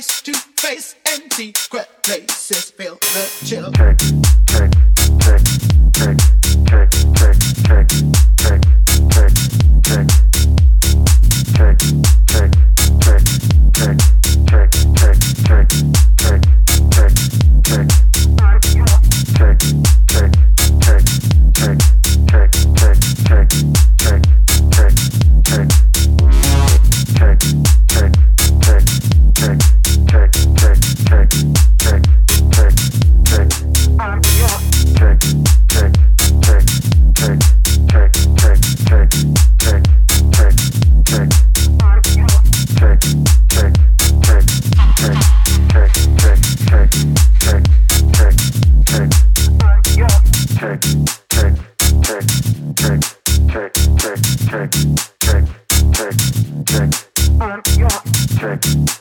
face to face and secret places feel the chill. Tick, tick, tick, tick. trick, trick, trick, trick, on your trick.